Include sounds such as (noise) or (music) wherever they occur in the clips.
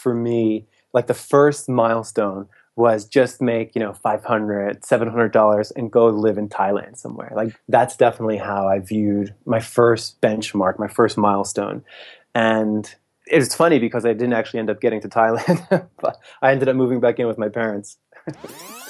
for me, like the first milestone was just make you know 500 700 dollars and go live in thailand somewhere. Like that's definitely how i viewed my first benchmark my first milestone. And it's funny because i didn't actually end up getting to thailand (laughs) but i ended up moving back in with my parents (laughs)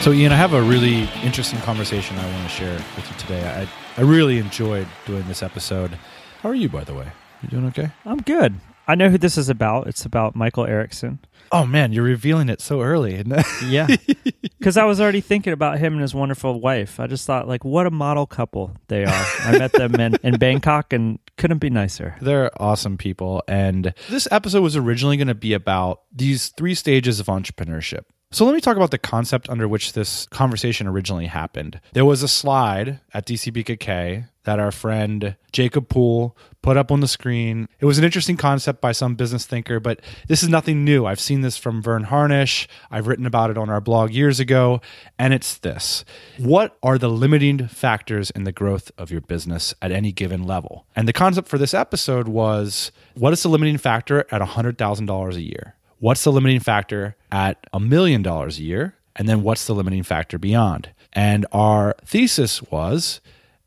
So, Ian, I have a really interesting conversation I want to share with you today. I, I really enjoyed doing this episode. How are you, by the way? You doing okay? I'm good. I know who this is about. It's about Michael Erickson. Oh man, you're revealing it so early. yeah, (laughs) because I was already thinking about him and his wonderful wife. I just thought, like, what a model couple they are. I met them in, in Bangkok and couldn't be nicer. They're awesome people. And this episode was originally going to be about these three stages of entrepreneurship. So let me talk about the concept under which this conversation originally happened. There was a slide at DCBKK that our friend Jacob Poole put up on the screen. It was an interesting concept by some business thinker, but this is nothing new. I've seen this from Verne Harnish. I've written about it on our blog years ago, and it's this. What are the limiting factors in the growth of your business at any given level? And the concept for this episode was what is the limiting factor at $100,000 a year? What's the limiting factor at a million dollars a year? And then what's the limiting factor beyond? And our thesis was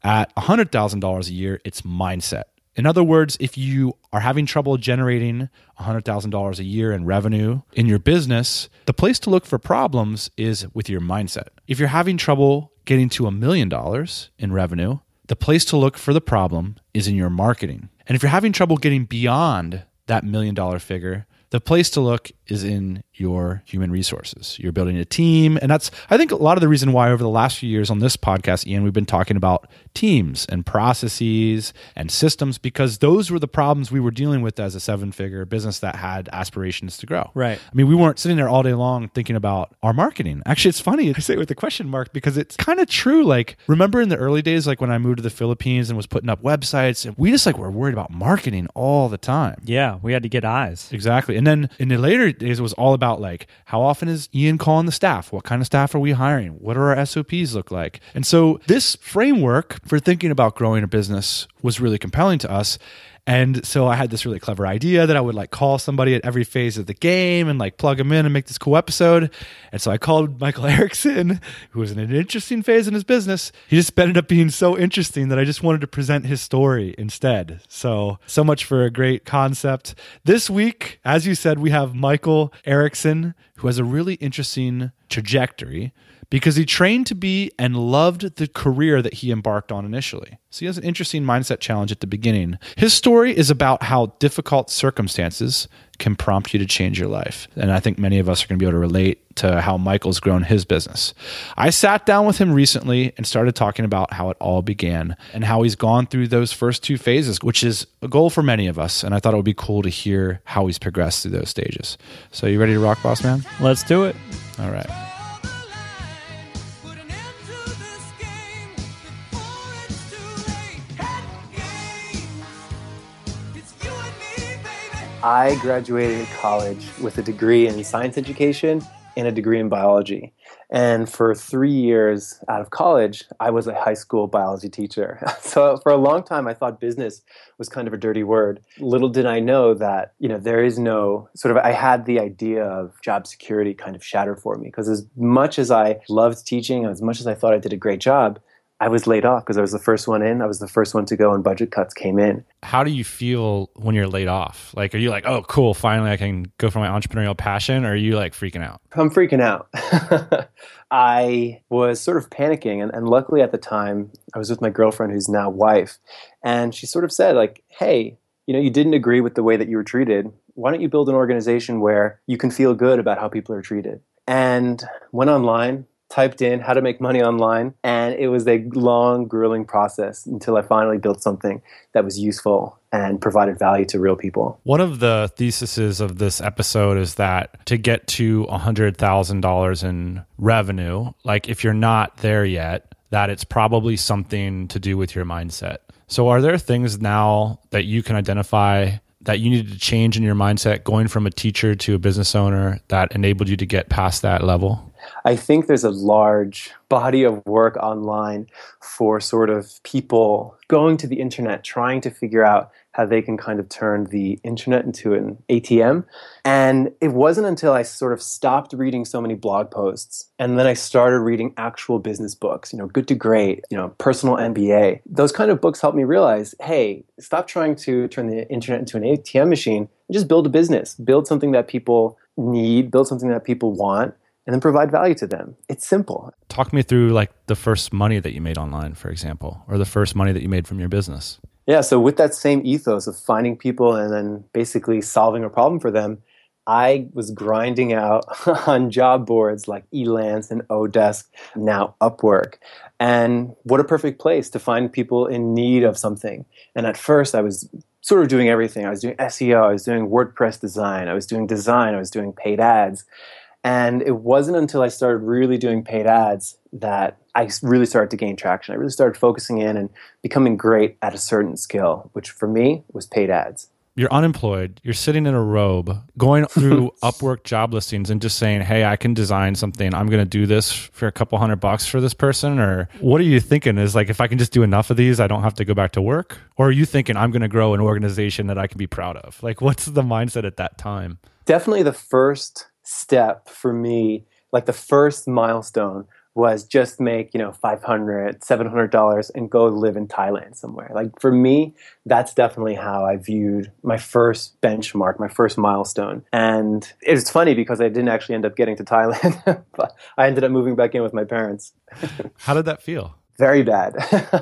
at $100,000 a year, it's mindset. In other words, if you are having trouble generating $100,000 a year in revenue in your business, the place to look for problems is with your mindset. If you're having trouble getting to a million dollars in revenue, the place to look for the problem is in your marketing. And if you're having trouble getting beyond that million dollar figure, the place to look is in your human resources. You're building a team. And that's, I think, a lot of the reason why over the last few years on this podcast, Ian, we've been talking about teams and processes and systems because those were the problems we were dealing with as a seven figure business that had aspirations to grow. Right. I mean, we weren't sitting there all day long thinking about our marketing. Actually, it's funny. I say it with a question mark because it's kind of true. Like, remember in the early days, like when I moved to the Philippines and was putting up websites, and we just like were worried about marketing all the time. Yeah. We had to get eyes. Exactly. And then in the later days, it was all about like how often is Ian calling the staff? What kind of staff are we hiring? What do our SOPs look like? And so this framework for thinking about growing a business was really compelling to us. And so I had this really clever idea that I would like call somebody at every phase of the game and like plug them in and make this cool episode. And so I called Michael (laughs) Erickson, who was in an interesting phase in his business. He just ended up being so interesting that I just wanted to present his story instead. So, so much for a great concept. This week, as you said, we have Michael Erickson, who has a really interesting trajectory because he trained to be and loved the career that he embarked on initially. So he has an interesting mindset challenge at the beginning. His story is about how difficult circumstances can prompt you to change your life. And I think many of us are going to be able to relate to how Michael's grown his business. I sat down with him recently and started talking about how it all began and how he's gone through those first two phases, which is a goal for many of us. And I thought it would be cool to hear how he's progressed through those stages. So, you ready to rock, boss man? Let's do it. All right. I graduated college with a degree in science education and a degree in biology. And for three years out of college, I was a high school biology teacher. (laughs) So for a long time, I thought business was kind of a dirty word. Little did I know that, you know, there is no sort of, I had the idea of job security kind of shattered for me because as much as I loved teaching, and as much as I thought I did a great job, I was laid off because I was the first one in. I was the first one to go, and budget cuts came in. How do you feel when you're laid off? Like, are you like, oh, cool, finally I can go for my entrepreneurial passion? Or are you like freaking out? I'm freaking out. (laughs) I was sort of panicking, and, and luckily at the time, I was with my girlfriend, who's now wife, and she sort of said, like, hey, you know, you didn't agree with the way that you were treated. Why don't you build an organization where you can feel good about how people are treated? And went online, typed in how to make money online, and it was a long, grueling process until I finally built something that was useful and provided value to real people. One of the theses of this episode is that to get to $100,000 in revenue, like if you're not there yet, that it's probably something to do with your mindset. So, are there things now that you can identify that you needed to change in your mindset going from a teacher to a business owner that enabled you to get past that level? I think there's a large body of work online for sort of people going to the internet trying to figure out how they can kind of turn the internet into an ATM. And it wasn't until I sort of stopped reading so many blog posts and then I started reading actual business books, you know, Good to Great, you know, Personal MBA. Those kind of books helped me realize, hey, stop trying to turn the internet into an ATM machine and just build a business, build something that people need, build something that people want and then provide value to them. It's simple. Talk me through like the first money that you made online, for example, or the first money that you made from your business. Yeah, so with that same ethos of finding people and then basically solving a problem for them, I was grinding out (laughs) on job boards like Elance and Odesk, now Upwork. And what a perfect place to find people in need of something. And at first, I was sort of doing everything. I was doing SEO, I was doing WordPress design, I was doing design, I was doing paid ads. And it wasn't until I started really doing paid ads that I really started to gain traction. I really started focusing in and becoming great at a certain skill, which for me was paid ads. You're unemployed, you're sitting in a robe, going through (laughs) Upwork job listings and just saying, Hey, I can design something. I'm going to do this for a couple hundred bucks for this person. Or what are you thinking? Is like, if I can just do enough of these, I don't have to go back to work? Or are you thinking, I'm going to grow an organization that I can be proud of? Like, what's the mindset at that time? Definitely the first step for me, like the first milestone was just make, you know, 500, $700 and go live in Thailand somewhere. Like for me, that's definitely how I viewed my first benchmark, my first milestone. And it's funny because I didn't actually end up getting to Thailand, (laughs) but I ended up moving back in with my parents. (laughs) how did that feel? Very bad.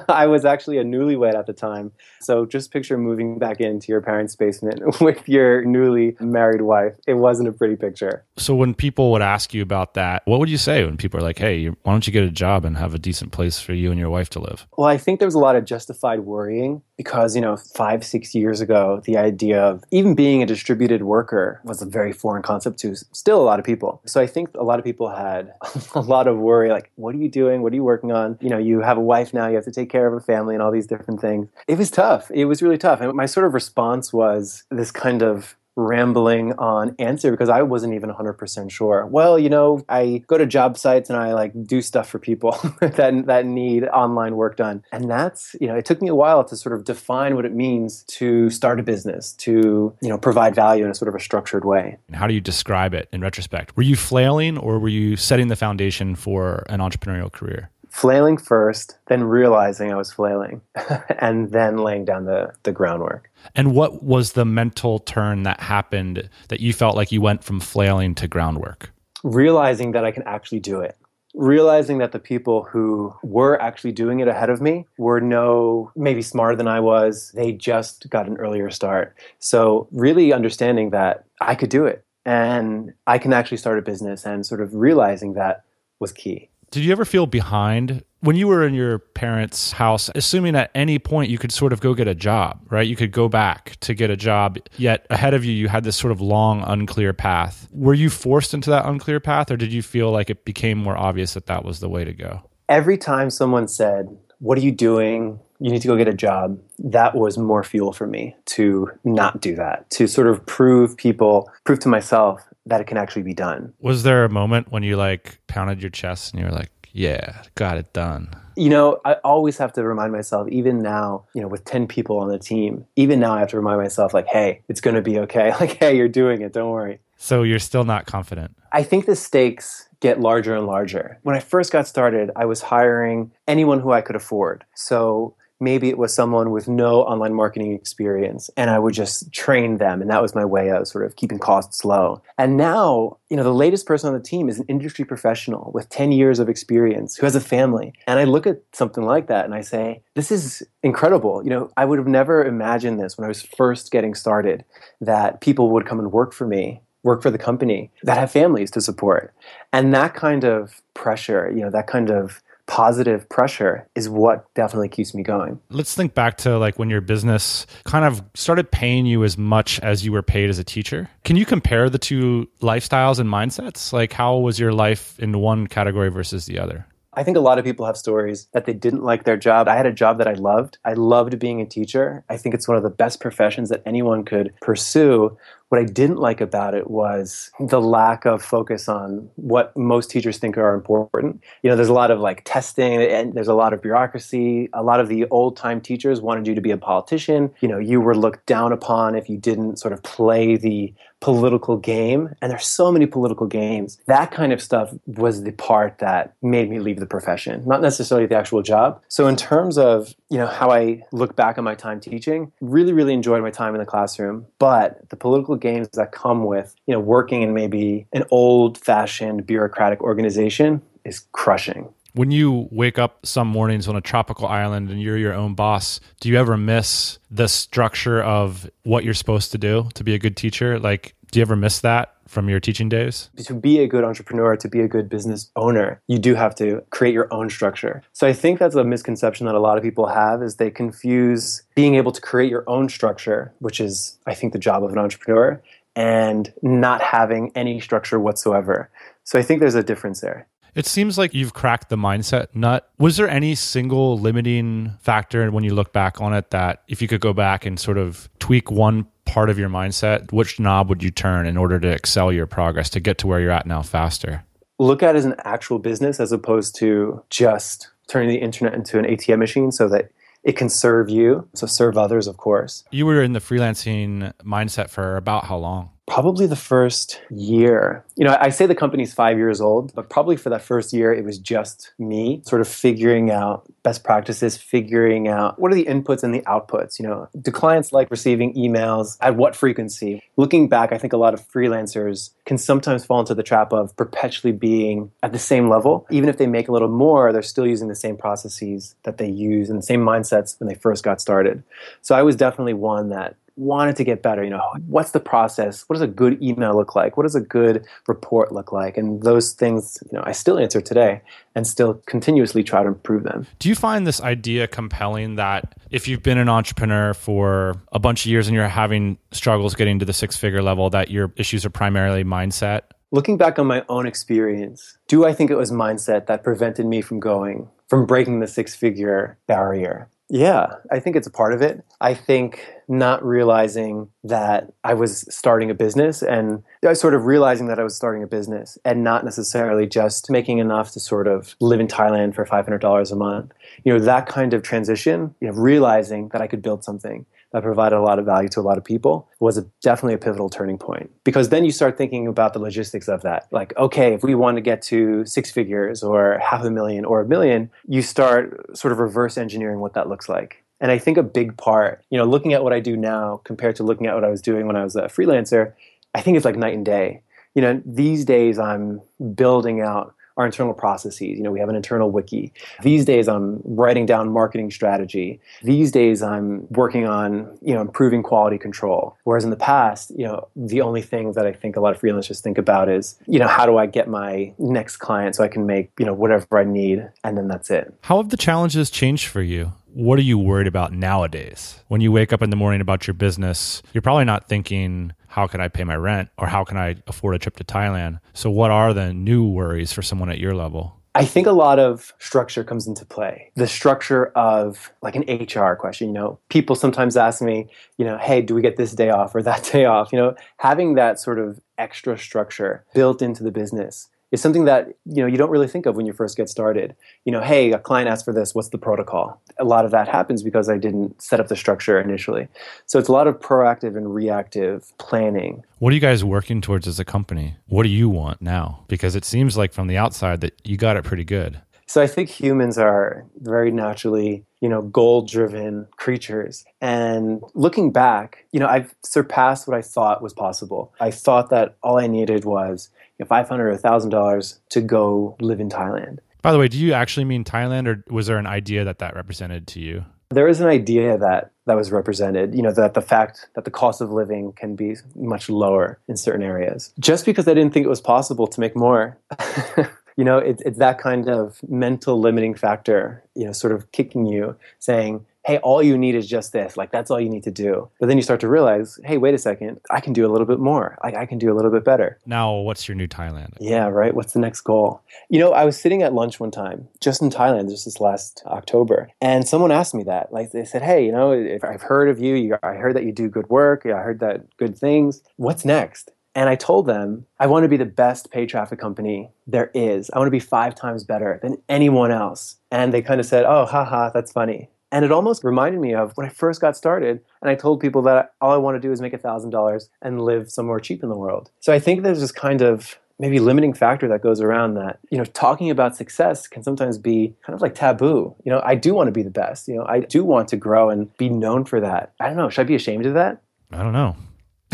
(laughs) I was actually a newlywed at the time. So just picture moving back into your parents' basement (laughs) with your newly married wife. It wasn't a pretty picture. So when people would ask you about that, what would you say when people are like, hey, why don't you get a job and have a decent place for you and your wife to live? Well, I think there was a lot of justified worrying because, you know, five, six years ago, the idea of even being a distributed worker was a very foreign concept to still a lot of people. So I think a lot of people had (laughs) a lot of worry like, what are you doing? What are you working on? You know, have a wife now, you have to take care of a family and all these different things. It was tough. It was really tough. And my sort of response was this kind of rambling on answer because I wasn't even 100% sure. Well, you know, I go to job sites and I like do stuff for people (laughs) that that need online work done. And that's, you know, it took me a while to sort of define what it means to start a business, to, you know, provide value in a sort of a structured way. And how do you describe it in retrospect? Were you flailing or were you setting the foundation for an entrepreneurial career? Flailing first, then realizing I was flailing, (laughs) and then laying down the, the groundwork. And what was the mental turn that happened that you felt like you went from flailing to groundwork? Realizing that I can actually do it. Realizing that the people who were actually doing it ahead of me were no, maybe smarter than I was. They just got an earlier start. So, really understanding that I could do it and I can actually start a business and sort of realizing that was key. Did you ever feel behind when you were in your parents' house, assuming at any point you could sort of go get a job, right? You could go back to get a job, yet ahead of you, you had this sort of long, unclear path. Were you forced into that unclear path, or did you feel like it became more obvious that that was the way to go? Every time someone said, What are you doing? You need to go get a job. That was more fuel for me to not do that, to sort of prove people, prove to myself that it can actually be done. Was there a moment when you like pounded your chest and you were like, yeah, got it done? You know, I always have to remind myself, even now, you know, with 10 people on the team, even now I have to remind myself, like, hey, it's going to be okay. (laughs) Like, hey, you're doing it. Don't worry. So you're still not confident? I think the stakes get larger and larger. When I first got started, I was hiring anyone who I could afford. So maybe it was someone with no online marketing experience and I would just train them and that was my way of sort of keeping costs low. And now, you know, the latest person on the team is an industry professional with 10 years of experience who has a family. And I look at something like that and I say, this is incredible. You know, I would have never imagined this when I was first getting started that people would come and work for me work for the company that have families to support. And that kind of pressure, you know, that kind of positive pressure is what definitely keeps me going. Let's think back to like when your business kind of started paying you as much as you were paid as a teacher. Can you compare the two lifestyles and mindsets? Like how was your life in one category versus the other? I think a lot of people have stories that they didn't like their job. I had a job that I loved. I loved being a teacher. I think it's one of the best professions that anyone could pursue. What I didn't like about it was the lack of focus on what most teachers think are important. You know, there's a lot of like testing and there's a lot of bureaucracy. A lot of the old time teachers wanted you to be a politician. You know, you were looked down upon if you didn't sort of play the political game. And there's so many political games. That kind of stuff was the part that made me leave the profession, not necessarily the actual job. So in terms of, you know, how I look back on my time teaching, really, really enjoyed my time in the classroom. But the political games that come with you know working in maybe an old fashioned bureaucratic organization is crushing when you wake up some mornings on a tropical island and you're your own boss, do you ever miss the structure of what you're supposed to do to be a good teacher? Like, do you ever miss that from your teaching days? To be a good entrepreneur, to be a good business owner, you do have to create your own structure. So I think that's a misconception that a lot of people have is they confuse being able to create your own structure, which is I think the job of an entrepreneur, and not having any structure whatsoever. So I think there's a difference there. It seems like you've cracked the mindset nut. Was there any single limiting factor when you look back on it that if you could go back and sort of tweak one part of your mindset, which knob would you turn in order to excel your progress to get to where you're at now faster? Look at it as an actual business as opposed to just turning the internet into an ATM machine so that it can serve you, so serve others, of course. You were in the freelancing mindset for about how long? Probably the first year. You know, I say the company's five years old, but probably for that first year, it was just me sort of figuring out best practices, figuring out what are the inputs and the outputs. You know, do clients like receiving emails? At what frequency? Looking back, I think a lot of freelancers can sometimes fall into the trap of perpetually being at the same level. Even if they make a little more, they're still using the same processes that they use and the same mindsets when they first got started. So I was definitely one that wanted to get better. You know, what's the process? What does a good email look like? What does a good report look like? And those things, you know, I still answer today and still continuously try to improve them. Do you find this idea compelling that if you've been an entrepreneur for a bunch of years and you're having struggles getting to the six figure level, that your issues are primarily mindset? Looking back on my own experience, do I think it was mindset that prevented me from going, from breaking the six figure barrier? Yeah, I think it's a part of it. I think not realizing that I was starting a business and I sort of realizing that I was starting a business and not necessarily just making enough to sort of live in Thailand for $500 a month. You know, that kind of transition, you know, realizing that I could build something that provided a lot of value to a lot of people was a, definitely a pivotal turning point. Because then you start thinking about the logistics of that. Like okay if we want to get to six figures or half a million or a million you start sort of reverse engineering what that looks like. And i think a big part you know looking at what i do now compared to looking at what i was doing when i was a freelancer i think it's like night and day. You know these days i'm building out our internal processes. You know, we have an internal wiki. These days I'm writing down marketing strategy. These days I'm working on, you know, improving quality control. Whereas in the past, you know, the only thing that I think a lot of freelancers think about is, you know, how do I get my next client so I can make, you know, whatever I need and then that's it. How have the challenges changed for you? What are you worried about nowadays? When you wake up in the morning about your business, you're probably not thinking, how can I pay my rent or how can I afford a trip to Thailand? So, what are the new worries for someone at your level? I think a lot of structure comes into play. The structure of like an HR question, you know, people sometimes ask me, you know, hey, do we get this day off or that (laughs) day off? You know, having that sort of extra structure built into the business is something that you know you don't really think of when you first get started. You know, hey, a client asked for this. What's the protocol? A lot of that happens because I didn't set up the structure initially. So it's a lot of proactive and reactive planning. What are you guys working towards as a company? What do you want now? Because it seems like from the outside that you got it pretty good. So I think humans are very naturally, you know, goal-driven creatures. And looking back, you know, I've surpassed what I thought was possible. I thought that all I needed was know, 500 or a $1,000 to go live in Thailand. By the way, do you actually mean Thailand or was there an idea that that represented to you? There is an idea that that was represented, you know, that the fact that the cost of living can be much lower in certain areas. Just because I didn't think it was possible to make more. (laughs) you know, it, it's that kind of mental limiting factor, you know, sort of kicking you, saying, hey, all you need is just this. Like, that's all you need to do. But then you start to realize, hey, wait a second, I can do a little bit more. Like, I can do a little bit better. Now, what's your new Thailand? Yeah, right. What's the next goal? You know, I was sitting at lunch one time, just in Thailand, just this last October, and someone asked me that. Like, they said, hey, you know, if I've heard of you, you I heard that you do good work. I heard that good things. What's next? And I told them, I want to be the best paid traffic company there is. I want to be five times better than anyone else. And they kind of said, oh, haha, that's funny. And it almost reminded me of when I first got started and I told people that all I want to do is make $1,000 and live somewhere cheap in the world. So I think there's this kind of maybe limiting factor that goes around that you know talking about success can sometimes be kind of like taboo. You know i do want to be the best. You know i do want to grow and be known for that. I don't know should i be ashamed of that? I don't know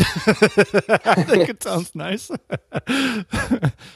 (laughs) I think it (laughs) sounds nice. (laughs)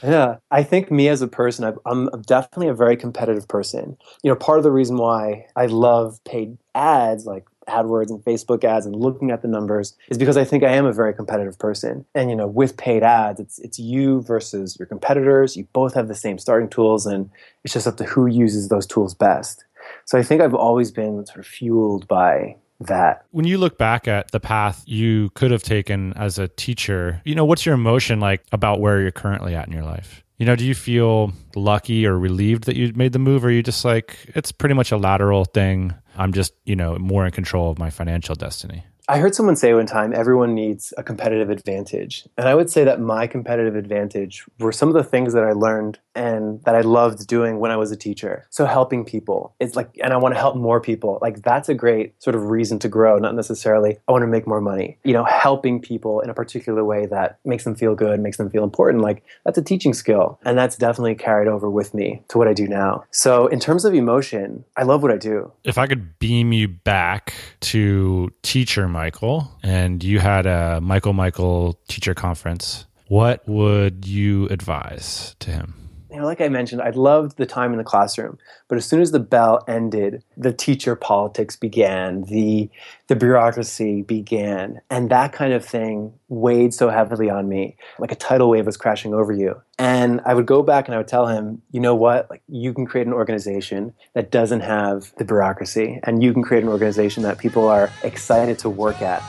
yeah, I think me as a person, i am definitely a very competitive person. You know, part of the reason why I love paid ads, like AdWords and Facebook ads, and looking at the numbers, is because I think I am a very competitive person. And you know, with paid ads, it's it's you versus your competitors. You both have the same starting tools, and it's just up to who uses those tools best. So I think I've always been sort of fueled by that. When you look back at the path you could have taken as a teacher, you know, what's your emotion like about where you're currently at in your life? You know, do you feel lucky or relieved that you made the move, or are you just like, it's pretty much a lateral thing? I'm just, you know, more in control of my financial destiny? I heard someone say one time everyone needs a competitive advantage. And I would say that my competitive advantage were some of the things that I learned and that I loved doing when I was a teacher. So helping people. It's like and I want to help more people. Like that's a great sort of reason to grow, not necessarily I want to make more money. You know, helping people in a particular way that makes them feel good, makes them feel important. Like that's a teaching skill. And that's definitely carried over with me to what I do now. So in terms of emotion, I love what I do. If I could beam you back to teacher Michael, and you had a Michael Michael teacher conference, what would you advise to him? You know, like I mentioned, I loved the time in the classroom, but as soon as the bell ended, the teacher politics began, the the bureaucracy began, and that kind of thing weighed so heavily on me, like a tidal wave was crashing over you. And I would go back and I would tell him, you know what, like you can create an organization that doesn't have the bureaucracy, and you can create an organization that people are excited to work at.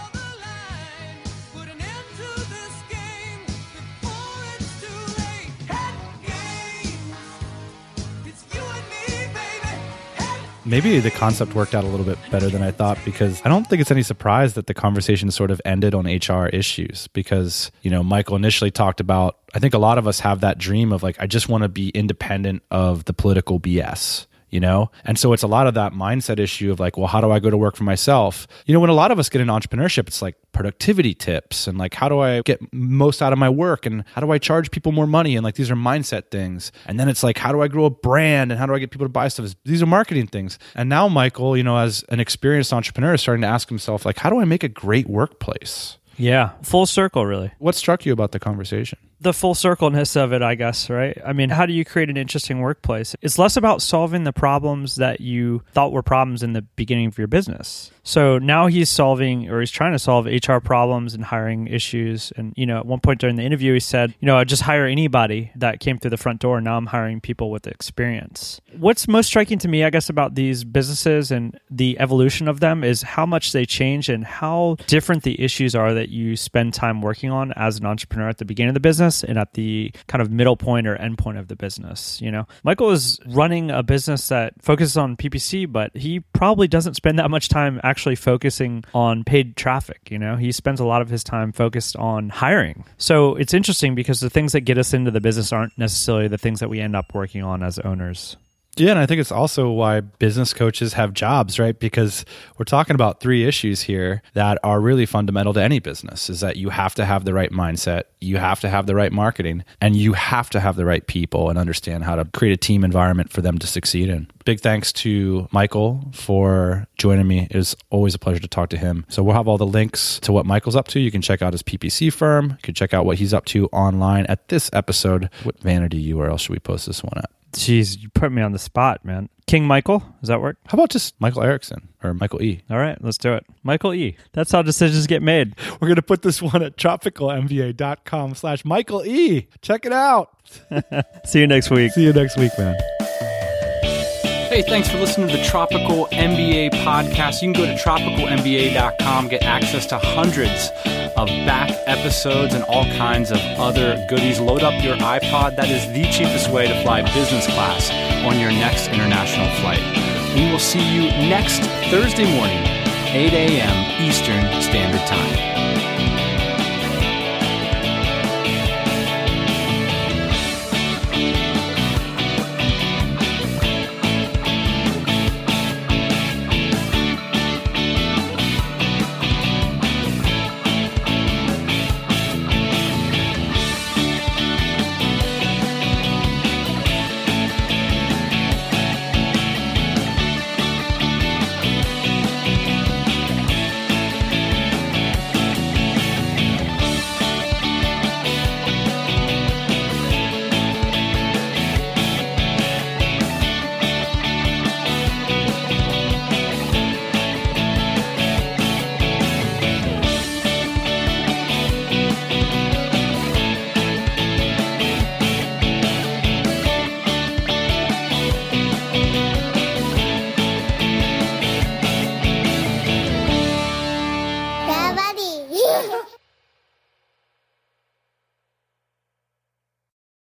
Maybe the concept worked out a little bit better than I thought because I don't think it's any surprise that the conversation sort of ended on HR issues because, you know, Michael initially talked about, I think a lot of us have that dream of like, I just want to be independent of the political BS you know? And so it's a lot of that mindset issue of like, well, how do I go to work for myself? You know, when a lot of us get in entrepreneurship, it's like productivity tips and like, how do I get most out of my work and how do I charge people more money? And like, these are mindset things. And then it's like, how do I grow a brand and how do I get people to buy stuff? These are marketing things. And now Michael, you know, as an experienced entrepreneur, is starting to ask himself, like, how do I make a great workplace? Yeah, full circle, really. What struck you about the conversation? The full circleness of it, I guess, right? I mean, how do you create an interesting workplace? It's less about solving the problems that you thought were problems in the beginning of your business. So now he's solving or he's trying to solve HR problems and hiring issues. And, you know, at one point during the interview, he said, you know, I just hire anybody that came through the front door. Now I'm hiring people with experience. What's most striking to me, I guess, about these businesses and the evolution of them is how much they change and how different the issues are that you spend time working on as an entrepreneur at the beginning of the business business and at the kind of middle point or end point of the business. You know, Michael is running a business that focuses on PPC, but he probably doesn't spend that much time actually focusing on paid traffic. You know, he spends a lot of his time focused on hiring. So it's interesting because the things that get us into the business aren't necessarily the things that we end up working on as owners. Yeah, and I think it's also why business coaches have jobs, right? Because we're talking about three issues here that are really fundamental to any business is that you have to have the right mindset, you have to have the right marketing, and you have to have the right people and understand how to create a team environment for them to succeed in. Big thanks to Michael for joining me. It was always a pleasure to talk to him. So we'll have all the links to what Michael's up to. You can check out his PPC firm. You can check out what he's up to online at this episode. What vanity URL should we post this one at? Jeez, you put me on the spot, man. King Michael, does that work? How about just Michael Erickson or Michael E? All right, let's do it. Michael E. That's how decisions get made. (laughs) We're going to put this one at tropicalmba.com slash Michael E. Check it out. (laughs) See you next week. See you next week, man. Hey, thanks for listening to the Tropical MBA podcast. You can go to tropicalmba.com, get access to hundreds of back episodes and all kinds of other goodies. Load up your iPod. That is the cheapest way to fly business class on your next international flight. We will see you next Thursday morning, 8 a.m. Eastern Standard Time.